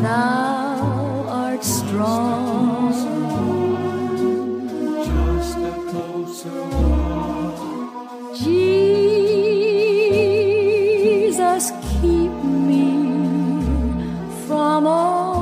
thou art strong. Jesus, keep me from all.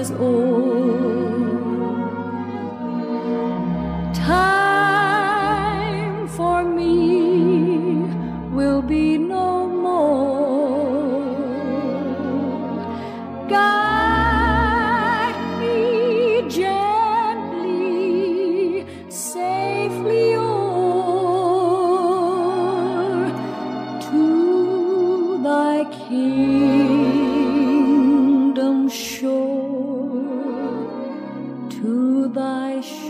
is old. Time for me will be no more. Guide me gently, safely o'er to thy king.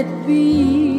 it be?